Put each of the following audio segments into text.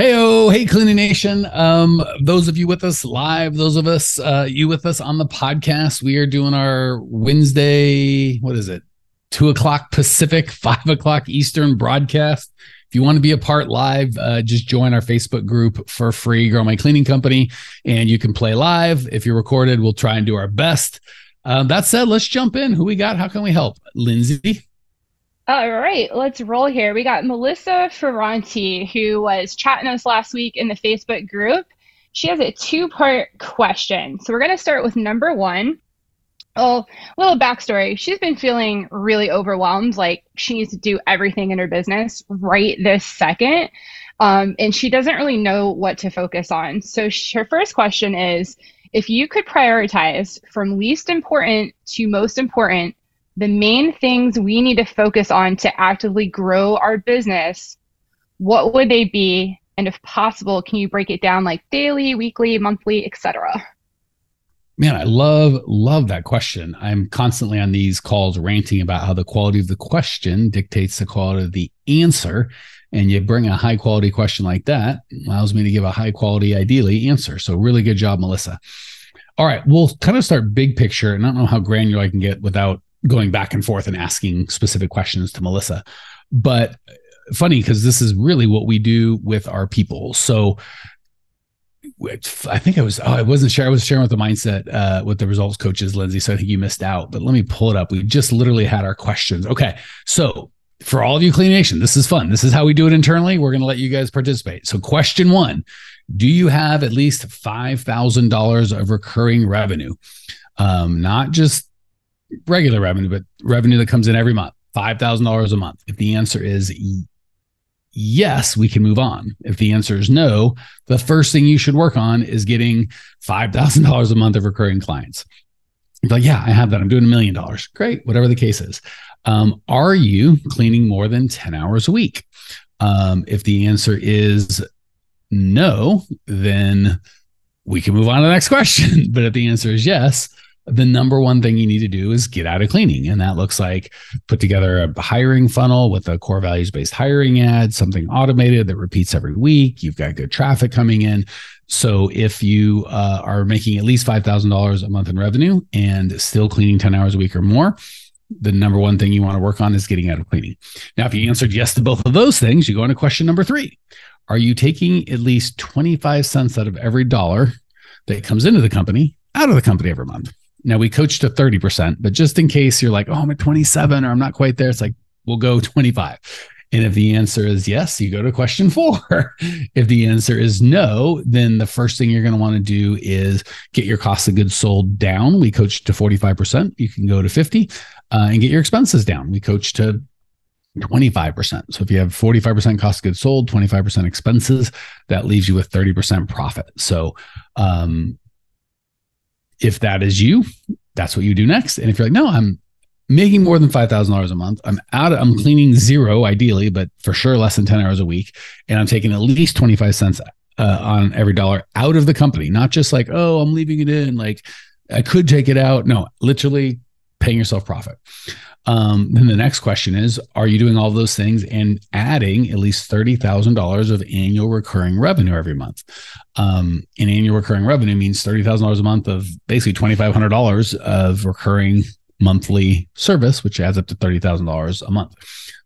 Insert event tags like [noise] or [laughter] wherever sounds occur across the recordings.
Hey, oh, hey, Cleaning Nation. Um, those of you with us live, those of us, uh, you with us on the podcast, we are doing our Wednesday, what is it? Two o'clock Pacific, [laughs] five o'clock Eastern broadcast. If you want to be a part live, uh, just join our Facebook group for free, Grow My Cleaning Company, and you can play live. If you're recorded, we'll try and do our best. Um, that said, let's jump in. Who we got? How can we help? Lindsay. All right, let's roll here. We got Melissa Ferranti, who was chatting us last week in the Facebook group. She has a two part question. So we're going to start with number one. Oh, a little backstory. She's been feeling really overwhelmed, like she needs to do everything in her business right this second. Um, and she doesn't really know what to focus on. So her first question is if you could prioritize from least important to most important the main things we need to focus on to actively grow our business, what would they be? And if possible, can you break it down like daily, weekly, monthly, etc.? Man, I love love that question. I'm constantly on these calls ranting about how the quality of the question dictates the quality of the answer. And you bring a high quality question like that, allows me to give a high quality, ideally, answer. So really good job, Melissa. All right, we'll kind of start big picture, and I don't know how granular I can get without going back and forth and asking specific questions to Melissa. But funny because this is really what we do with our people. So I think I was oh I wasn't sure. I was sharing with the mindset uh, with the results coaches Lindsay so I think you missed out but let me pull it up. We just literally had our questions. Okay so for all of you clean nation this is fun. This is how we do it internally. We're going to let you guys participate. So question 1 do you have at least $5,000 of recurring revenue? Um, not just regular revenue, but revenue that comes in every month, $5,000 a month? If the answer is yes, we can move on. If the answer is no, the first thing you should work on is getting $5,000 a month of recurring clients. Like, yeah, I have that. I'm doing a million dollars. Great, whatever the case is. Um, are you cleaning more than 10 hours a week? Um, if the answer is no, then we can move on to the next [laughs] question. but if the answer is yes, the number one thing you need to do is get out of cleaning. And that looks like put together a hiring funnel with a core values based hiring ad, something automated that repeats every week. You've got good traffic coming in. So if you uh, are making at least $5,000 a month in revenue and still cleaning 10 hours a week or more, the number one thing you want to work on is getting out of cleaning. Now, if you answered yes to both of those things, you go into question number three. Are you taking at least 25 cents out of every dollar that comes into the company out of the company every month? Now we coach to 30%, but just in case you're like, oh, I'm at 27 or I'm not quite there, it's like, we'll go 25. And if the answer is yes, you go to question [laughs] four. if the answer is no, then the first thing you're going to want to do is get your cost of goods sold down. We coach to 45%. You can go to 50 uh, and get your expenses down. We coach to 25%. So if you have 45% cost of goods sold, 25% expenses, that leaves you with 30% profit. So um, if that is you, that's what you do next. And if you're like, no, I'm making more than $5,000 a month, I'm out, of, I'm cleaning zero ideally, but for sure less than 10 hours a week. And I'm taking at least 25 cents uh, on every dollar out of the company, not just like, oh, I'm leaving it in. Like I could take it out. No, literally paying yourself profit. Um, then the next question is Are you doing all those things and adding at least $30,000 of annual recurring revenue every month? Um, and annual recurring revenue means $30,000 a month of basically $2,500 of recurring monthly service, which adds up to $30,000 a month.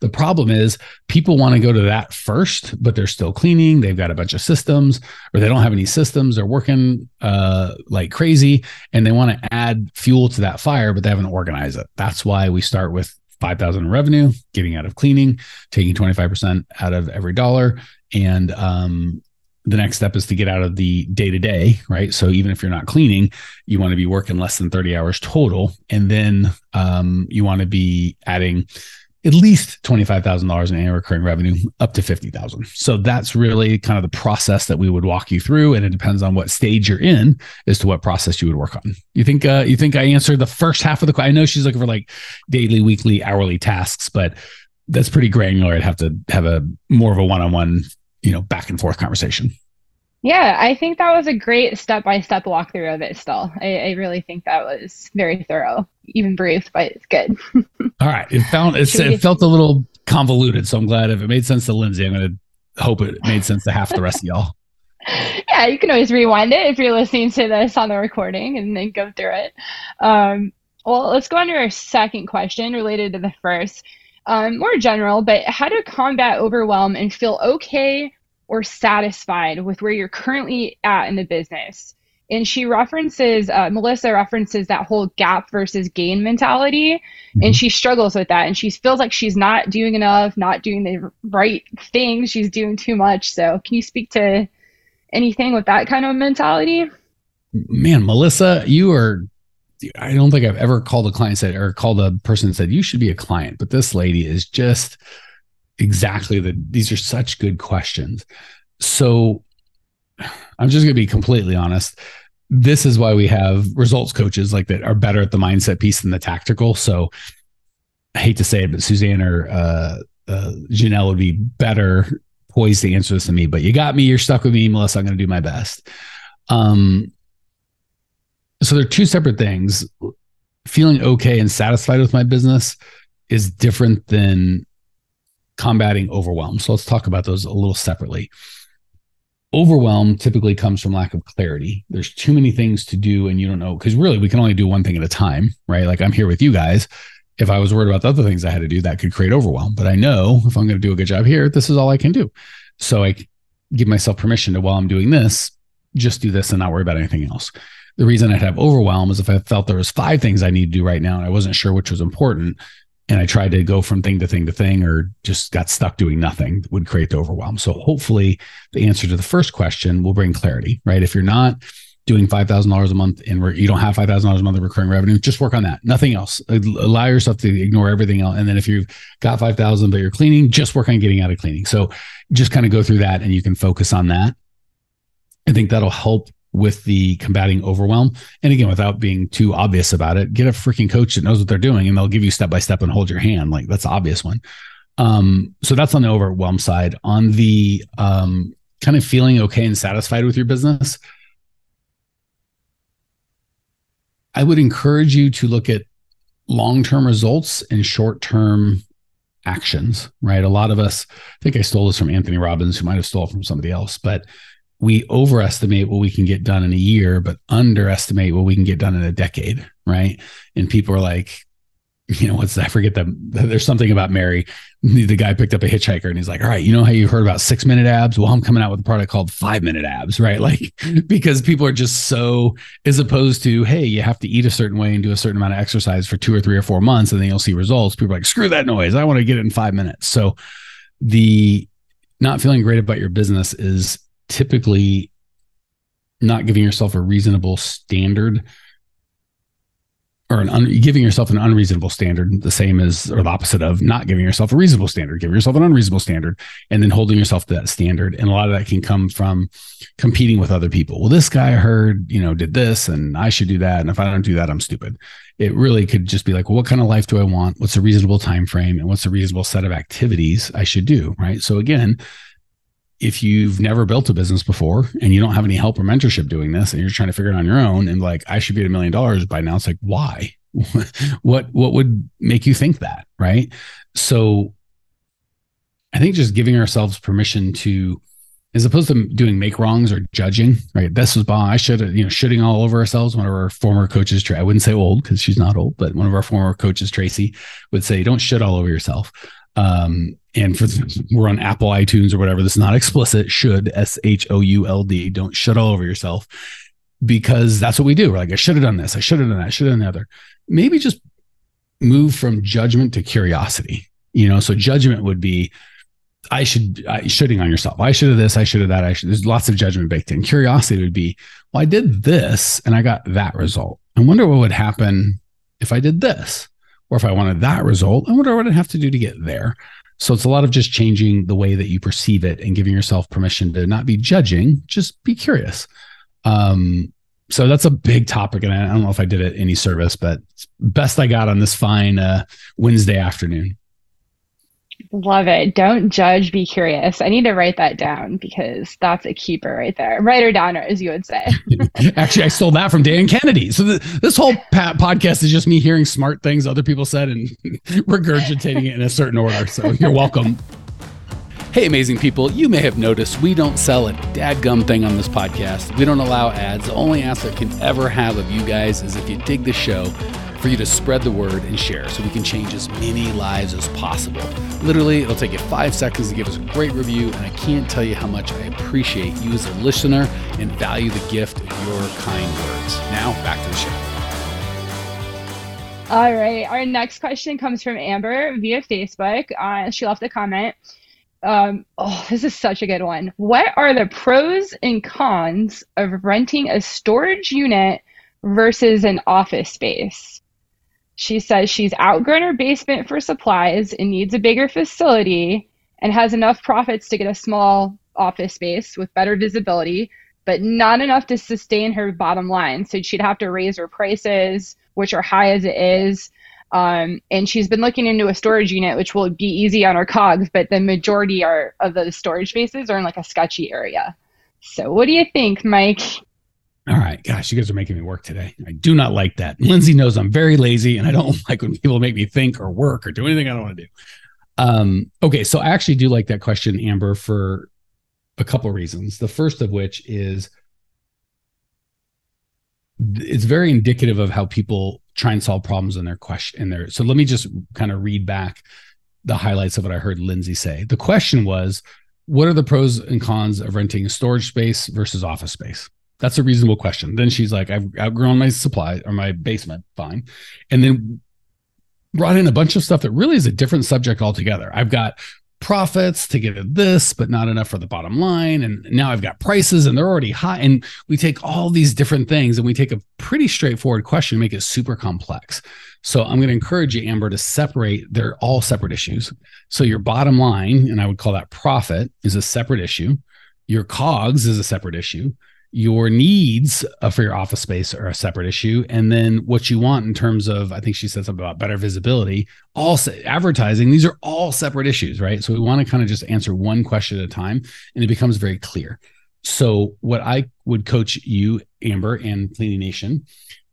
The problem is people want to go to that first, but they're still cleaning. They've got a bunch of systems, or they don't have any systems. They're working uh, like crazy, and they want to add fuel to that fire, but they haven't organized it. That's why we start with 5,000 revenue, getting out of cleaning, taking 25% out of every dollar, and um, the next step is to get out of the day to day, right? So even if you're not cleaning, you want to be working less than 30 hours total. And then um, you want to be adding at least $25,000 in annual recurring revenue up to 50,000. So that's really kind of the process that we would walk you through. And it depends on what stage you're in as to what process you would work on. You think, uh, you think I answered the first half of the, question? I know she's looking for like daily, weekly, hourly tasks, but that's pretty granular. I'd have to have a more of a one-on-one, you know, back and forth conversation. Yeah, I think that was a great step-by-step walkthrough of it. Still, I, I really think that was very thorough, even brief, but it's good. [laughs] All right, it found it felt a little convoluted, so I'm glad if it made sense to Lindsay, I'm going to hope it made sense to half the rest of y'all. [laughs] Yeah, you can always rewind it if you're listening to this on the recording and then go through it. Um, well, let's go on to our second question related to the first. Um, more general, but how to combat overwhelm and feel okay or satisfied with where you're currently at in the business. And she references, uh, Melissa references that whole gap versus gain mentality. Mm-hmm. And she struggles with that. And she feels like she's not doing enough, not doing the right things. She's doing too much. So, can you speak to anything with that kind of mentality? Man, Melissa, you are I don't think I've ever called a client said or called a person said you should be a client, but this lady is just exactly the these are such good questions. So I'm just going to be completely honest. This is why we have results coaches like that are better at the mindset piece than the tactical. So I hate to say it, but Suzanne or uh, uh, Janelle would be better poised to answer this than me. But you got me. You're stuck with me, Melissa. I'm going to do my best. Um, so they're two separate things. Feeling okay and satisfied with my business is different than combating overwhelm. So let's talk about those a little separately. Overwhelm typically comes from lack of clarity. There's too many things to do, and you don't know because really we can only do one thing at a time, right? Like I'm here with you guys. If I was worried about the other things I had to do, that could create overwhelm. But I know if I'm going to do a good job here, this is all I can do. So I give myself permission to, while I'm doing this, just do this and not worry about anything else. The reason I'd have overwhelm is if I felt there was five things I need to do right now and I wasn't sure which was important, and I tried to go from thing to thing to thing or just got stuck doing nothing would create the overwhelm. So hopefully the answer to the first question will bring clarity, right? If you're not doing $5,000 a month and you don't have $5,000 a month of recurring revenue, just work on that. Nothing else. Uh, allow yourself to ignore everything else. And then if you've got 5,000, but you're cleaning, just work on getting out of cleaning. So just kind of go through that and you can focus on that. I think that'll help with the combating overwhelm. And again, without being too obvious about it, get a freaking coach that knows what they're doing and they'll give you step by step and hold your hand. Like that's the obvious one. Um, so that's on the overwhelm side. On the um, kind of feeling okay and satisfied with your business, I would encourage you to look at long term results and short term actions, right? A lot of us, I think I stole this from Anthony Robbins, who might have stole from somebody else, but we overestimate what we can get done in a year, but underestimate what we can get done in a decade, right? And people are like, you know, what's that? I forget that there's something about Mary. The guy picked up a hitchhiker and he's like, all right, you know how you heard about six minute abs? Well, I'm coming out with a product called five minute abs, right? Like, [laughs] because people are just so, as opposed to, hey, you have to eat a certain way and do a certain amount of exercise for two or three or four months and then you'll see results. People are like, screw that noise. I want to get it in five minutes. So the not feeling great about your business is typically not giving yourself a reasonable standard or an un, giving yourself an unreasonable standard the same as or the opposite of not giving yourself a reasonable standard. Giving yourself an unreasonable standard and then holding yourself to that standard. And a lot of that can come from competing with other people. Well this guy I heard you know did this and i should do that. And if i don't do that i'm stupid. It really could just be like well, what kind of life do i want? What's a reasonable time frame? And what's a reasonable set of activities i should do? Right? So again if you've never built a business before and you don't have any help or mentorship doing this and you're trying to figure it on your own and like I should be at a million dollars by now it's like why? [laughs] What what would make you think that right? So I think just giving ourselves permission to as opposed to doing make wrongs or judging right? This was bomb I should have you know shitting all over ourselves. One of our former coaches I wouldn't say old because she's not old but one of our former coaches Tracy would say don't shit all over yourself. Um, and for we're on Apple iTunes or whatever. This is not explicit. Should S H O U L D. Don't shut all over yourself because that's what we do. We're like, I should have done this. I should have done that. I should have done the other. Maybe just move from judgment to curiosity. You know, so judgment would be, I should I shitting on yourself. I should have this. I should have that. I should. There's lots of judgment baked in. Curiosity would be, well, I did this and I got that result. I wonder what would happen if I did this Or if I wanted that result, I wonder what I'd have to do to get there. So it's a lot of just changing the way that you perceive it and giving yourself permission to not be judging, just be curious. Um, so that's a big topic, and I don't know if I did it any service, but best I got on this fine uh, Wednesday afternoon. Love it. Don't judge, be curious. I need to write that down because that's a keeper right there. Writer downer, as you would say. [laughs] Actually, I stole that from Dan Kennedy. So the, this whole podcast is just me hearing smart things other people said and [laughs] regurgitating it in a certain order. So you're welcome. Hey, amazing people, you may have noticed we don't sell a dadgum thing on this podcast. We don't allow ads. The only ask I can ever have of you guys is if you dig the show, for you to spread the word and share so we can change as many lives as possible. Literally, it'll take you five seconds to give us a great review, and I can't tell you how much I appreciate you as a listener and value the gift of your kind words. Now, back to the show. All right. Our next question comes from Amber via Facebook. Uh, she left a comment. Um, oh, this is such a good one. What are the pros and cons of renting a storage unit versus an office space? She says she's outgrown her basement for supplies and needs a bigger facility and has enough profits to get a small office space with better visibility, but not enough to sustain her bottom line. So she'd have to raise her prices, which are high as it is. Um, and she's been looking into a storage unit, which will be easy on her cogs, but the majority are of the storage spaces are in like a sketchy area. So what do you think, Mike? All right, gosh, you guys are making me work today. I do not like that. Lindsay knows I'm very lazy, and I don't [laughs] like when people make me think or work or do anything I don't want to do. Um, okay, so I actually do like that question, Amber, for a couple reasons. The first of which is it's very indicative of how people try and solve problems in their question in their so let me just kind of read back the highlights of what I heard Lindsay say. The question was, what are the pros and cons of renting storage space versus office space? That's a reasonable question. Then she's like, I've outgrown my supply or my basement. Fine. And then brought in a bunch of stuff that really is a different subject altogether. I've got profits to get at this, but not enough for the bottom line. And now I've got prices and they're already high. And we take all these different things and we take a pretty straightforward question, make it super complex. So I'm going to encourage you, Amber, to separate. They're all separate issues. So your bottom line, and I would call that profit, is a separate issue. Your COGS is a separate issue your needs uh, for your office space are a separate issue. And then what you want in terms of i think she said something about better visibility all advertising these are all separate issues right? So we want to kind of just answer one question at a time and it becomes very clear. So what i would coach you amber and cleaning nation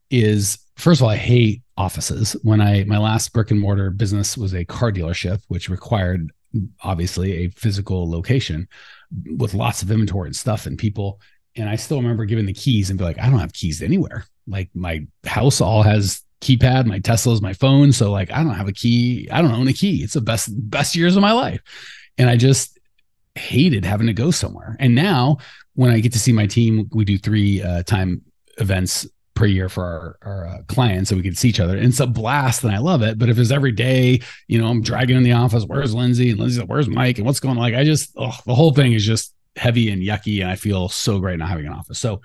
is first of all i hate offices. When i my last brick and mortar business was a car dealership which required obviously a physical location with lots of inventory and stuff and people and I still remember giving the keys and be like, I don't have keys anywhere. Like my house all has keypad, my Tesla's my phone. So like I don't have a key. I don't own a key. It's the best, best years of my life. And I just hated having to go somewhere. And now when I get to see my team, we do three uh, time events per year for our, our uh, clients so we can see each other. And it's a blast and I love it. But if it's every day, you know, I'm dragging in the office, where's Lindsay? And Lindsay's like, where's Mike? And what's going on? Like, I just, the whole thing is just heavy and yucky, and I feel so great not having an office. So,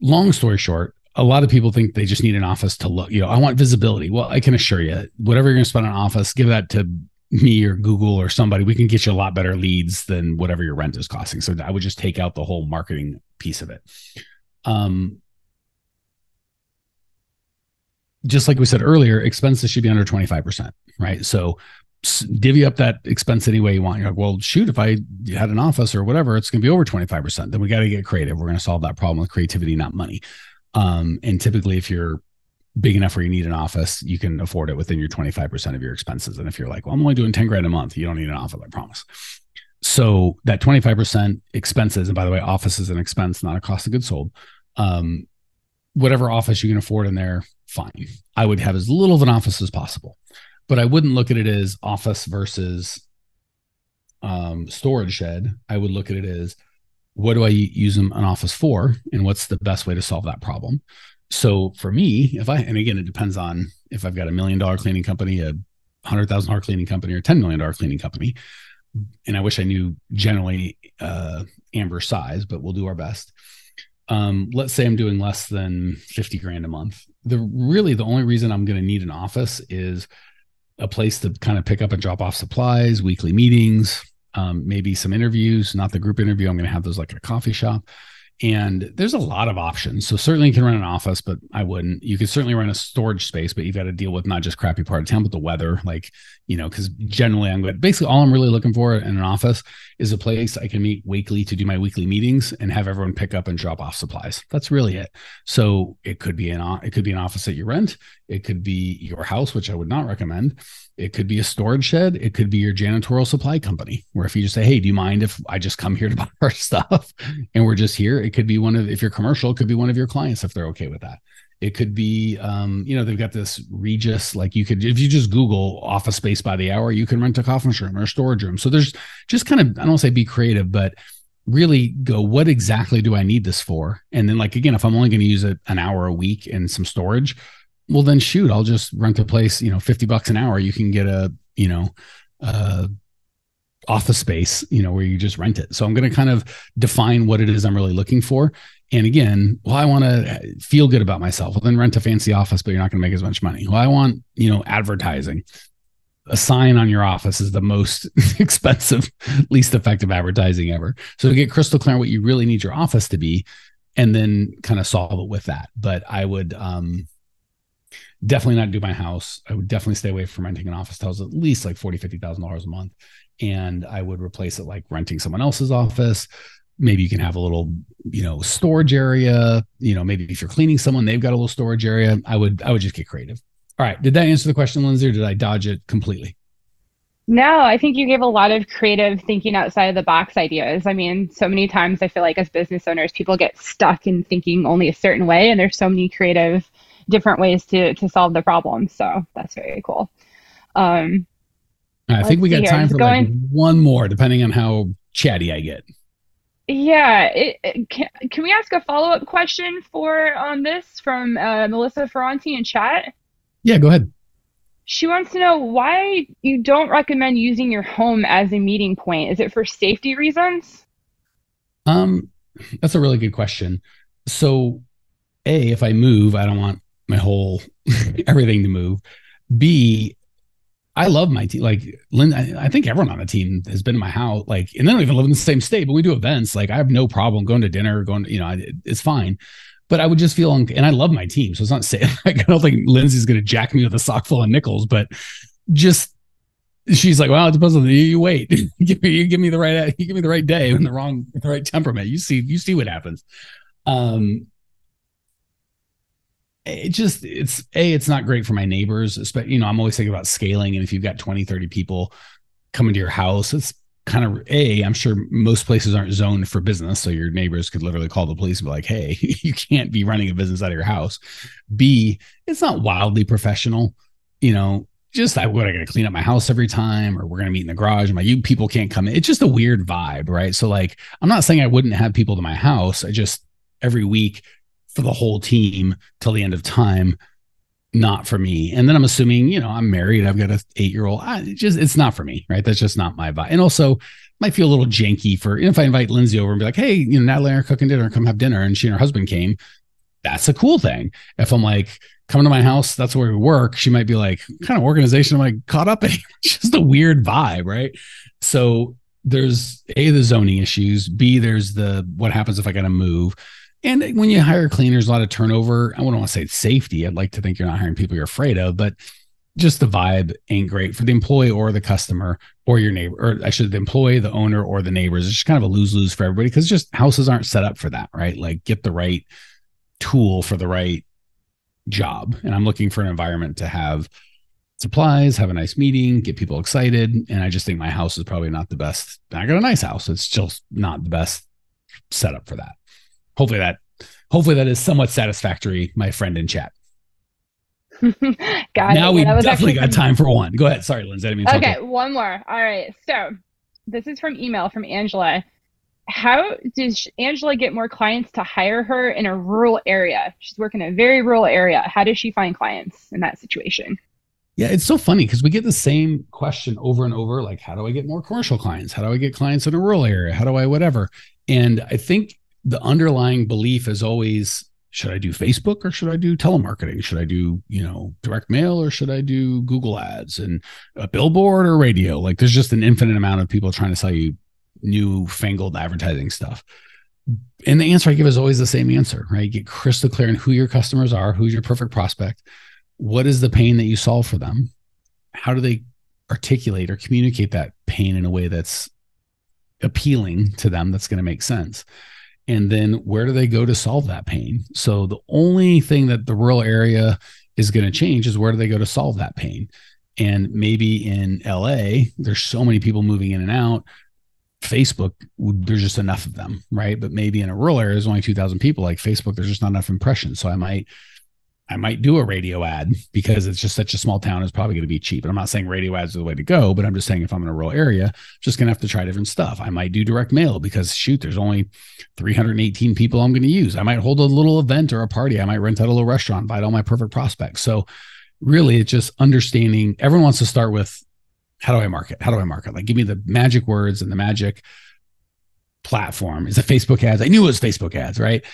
long story short, a lot of people think they just need an office to look. You know, I want visibility. Well, I can assure you, whatever you're going to spend on office, give that to me or Google or somebody. We can get you a lot better leads than whatever your rent is costing. So I would just take out the whole marketing piece of it. Um, just like we said earlier, expenses should be under 25%, right? So divvy up that expense any way you want. You're like, well, shoot, if I had an office or whatever, it's going to be over 25%. Then we got to get creative. We're going to solve that problem with creativity, not money. Um, and typically, if you're big enough where you need an office, you can afford it within your 25% of your expenses. And if you're like, well, I'm only doing 10 grand a month, you don't need an office, I promise. So that 25% expenses, and by the way, office is an expense, not a cost of goods sold. Um, whatever office you can afford in there, fine. I would have as little of an office as possible but I wouldn't look at it as office versus um, storage shed. I would look at it as what do I use an office for, and what's the best way to solve that problem. So for me, if I and again, it depends on if I've got a million dollar cleaning company, a hundred thousand dollar cleaning company, or ten million dollar cleaning company. And I wish I knew generally uh, Amber size, but we'll do our best. Um, let's say I'm doing less than 50 grand a month the really the only reason I'm going to need an office is a place to kind of pick up and drop off supplies, weekly meetings, um, maybe some interviews, not the group interview. I'm going to have those like a coffee shop. And there's a lot of options. So certainly you can run an office, but I wouldn't. You could certainly run a storage space, but you've got to deal with not just crappy part of town, but the weather. Like, you know, because generally I'm good. Basically, all I'm really looking for in an office is a place I can meet weekly to do my weekly meetings and have everyone pick up and drop off supplies. That's really it. So it could be an it could be an office that you rent. It could be your house, which I would not recommend. It could be a storage shed. It could be your janitorial supply company, where if you just say, Hey, do you mind if I just come here to [laughs] buy our stuff and we're just here? It could be one of, if you're commercial, it could be one of your clients if they're okay with that. It could be, um, you know, they've got this Regus. like you could, if you just Google office space by the hour, you can rent a conference room or a storage room. So there's just kind of, I don't say be creative, but really go, what exactly do I need this for? And then, like, again, if I'm only going to use it an hour a week and some storage, well then shoot i'll just rent a place you know 50 bucks an hour you can get a you know uh office space you know where you just rent it so i'm going to kind of define what it is i'm really looking for and again well i want to feel good about myself well then rent a fancy office but you're not going to make as much money well i want you know advertising a sign on your office is the most [laughs] expensive least effective advertising ever so to get crystal clear on what you really need your office to be and then kind of solve it with that but i would um definitely not do my house. I would definitely stay away from renting an office that was at least like forty, fifty thousand dollars a month. And I would replace it like renting someone else's office. Maybe you can have a little, you know, storage area. You know, maybe if you're cleaning someone, they've got a little storage area. I would, I would just get creative. All right. Did that answer the question, Lindsay, or did I dodge it completely? No, I think you gave a lot of creative thinking outside of the box ideas. I mean, so many times I feel like as business owners, people get stuck in thinking only a certain way, and there's so many creative different ways to to solve the problem. So that's very cool. Um, I think we got time for going, like one more, depending on how chatty I get. Yeah, it, it, can, can we ask a follow up question for on this from uh, Melissa Ferranti in chat? Yeah, go ahead. She wants to know why you don't recommend using your home as a meeting point. Is it for safety reasons? Um, that's a really good question. So, a if I move, I don't want my whole [laughs] everything to move. B, I love my team. Like Lynn, I, I, think everyone on the team has been in my house. Like, and they don't even live in the same state, but we do events. Like, I have no problem going to dinner, going, you know, it, it's fine. But I would just feel, un- and I love my team, so it's not [laughs] saying like I don't think Lindsay's going to jack me with a sock full of nickels, but just she's like, well, it depends on the you wait. [laughs] give me, you give me the right, you give me the right day and the wrong, the right temperament. You see, you see what happens. Um, it just it's a it's not great for my neighbors especially you know i'm always thinking about scaling and if you've got 20 30 people coming to your house it's kind of a i'm sure most places aren't zoned for business so your neighbors could literally call the police and be like hey [laughs] you can't be running a business out of your house b it's not wildly professional you know just I what I gotta clean up my house every time, or we're gonna meet in the garage. My you people can't come in. It's just a weird vibe, right? So like, I'm not saying I wouldn't have people to my house. I just every week for the whole team till the end of time not for me. And then i'm assuming you know i'm married i've got a eight year old I just it's not for me right? That's just not my vibe. And also might feel a little janky for if i invite lindsay over and be like hey you know natalie and I are cooking dinner come have dinner and she and her husband came that's a cool thing. If i'm like come to my house that's where we work she might be like kind of organization am i caught up in? [laughs] Just a weird vibe right? So there's a the zoning issues b there's the what happens if i gotta move and when you hire cleaners, a lot of turnover. I wouldn't want to say safety. I'd like to think you're not hiring people you're afraid of, but just the vibe ain't great for the employee or the customer or your neighbor, or should the employee, the owner, or the neighbors. It's just kind of a lose lose for everybody because just houses aren't set up for that, right? Like get the right tool for the right job. And I'm looking for an environment to have supplies, have a nice meeting, get people excited. And I just think my house is probably not the best. I got a nice house. It's just not the best setup for that hopefully that hopefully that is somewhat satisfactory, my friend in chat. [laughs] got now it. we definitely got time for one. Go ahead. Sorry, Lindsay. okay, one more. All right. So this is from email from Angela. How does Angela get more clients to hire her in a rural area? She's working in a very rural area. How does she find clients in that situation? Yeah, it's so funny because we get the same question over and over like, how do I get more commercial clients? How do I get clients in a rural area? How do I whatever? And I think the underlying belief is always should I do Facebook or should I do telemarketing? Should I do, you know, direct mail or should I do Google ads and a billboard or radio? Like there's just an infinite amount of people trying to sell you new fangled advertising stuff. And the answer I give is always the same answer, right? get crystal clear on who your customers are, who's your perfect prospect, what is the pain that you solve for them? How do they articulate or communicate that pain in a way that's appealing to them that's going to make sense? And then where do they go to solve that pain? So the only thing that the rural area is going to change is where do they go to solve that pain? And maybe in la there's so many people moving in and out. Facebook there's just enough of them right? But maybe in a rural area there's only 2000 people. Like facebook there's just not enough impressions. So i might I might do a radio ad because it's just such a small town. It's probably going to be cheap. And I'm not saying radio ads are the way to go, but I'm just saying if I'm in a rural area, I'm just going to have to try different stuff. I might do direct mail because shoot, there's only 318 people I'm going to use. I might hold a little event or a party. I might rent out a little restaurant, invite all my perfect prospects. So really it's just understanding everyone wants to start with how do I market? How do I market? Like give me the magic words and the magic platform. Is it Facebook ads? I knew it was Facebook ads, right?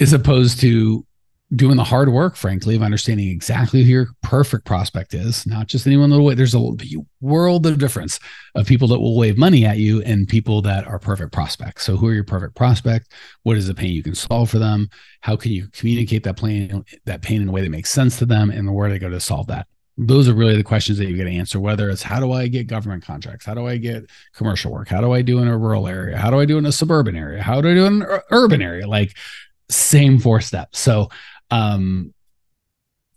As opposed to doing the hard work, frankly, of understanding exactly who your perfect prospect is, not just anyone little way. There's a world of difference of people that will wave money at you and people that are perfect prospects. So, who are your perfect prospect? What is the pain you can solve for them? How can you communicate that pain, that pain in a way that makes sense to them, and where they go to solve that? Those are really the questions that you get to answer. Whether it's how do I get government contracts? How do I get commercial work? How do I do in a rural area? How do I do in a suburban area? How do I do in an urban area? Like same four steps. So um,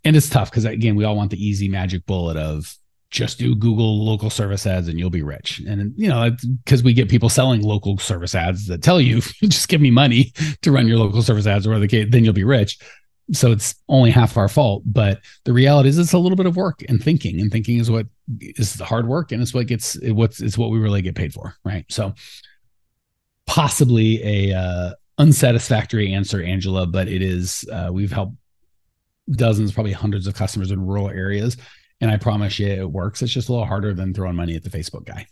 and it's tough because again, we all want the easy magic bullet of just do Google local service ads and you'll be rich. And you know, because we get people selling local service ads that tell you [laughs] just give me money to run your local service ads or the case, then you'll be rich. So it's only half our fault. But the reality is it's a little bit of work and thinking. And thinking is what is the hard work and it's what gets what's it's what we really get paid for. Right. So possibly a uh, unsatisfactory answer, Angela, but it is, uh, we've helped dozens, probably hundreds of customers in rural areas. And I promise you it works. It's just a little harder than throwing money at the Facebook guy.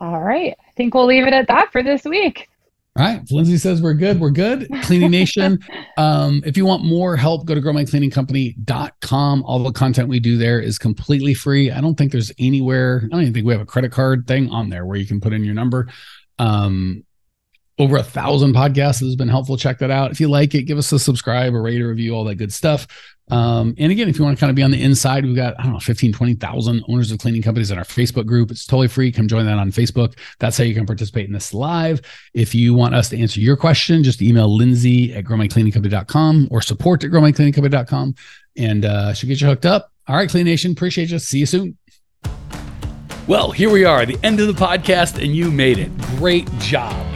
All right. I think we'll leave it at that for this week. All right. If Lindsay says we're good, we're good. Cleaning Nation. [laughs] um, if you want more help, go to growmycleaningcompany.com. All the content we do there is completely free. I don't think there's anywhere, I don't even think we have a credit card thing on there where you can put in your number. Um, over a thousand podcasts has been helpful. Check that out. If you like it, give us a subscribe, a rate, a review, all that good stuff. Um, and again, if you want to kind of be on the inside, we've got, I don't know, 15, 20,000 owners of cleaning companies in our Facebook group. It's totally free. Come join that on Facebook. That's how you can participate in this live. If you want us to answer your question, just email Lindsay at growmycleaningcompany.com or support at growmycleaningcompany.com and uh, she'll get you hooked up. All right, Clean Nation, appreciate you. See you soon. Well, here we are, the end of the podcast, and you made it. Great job.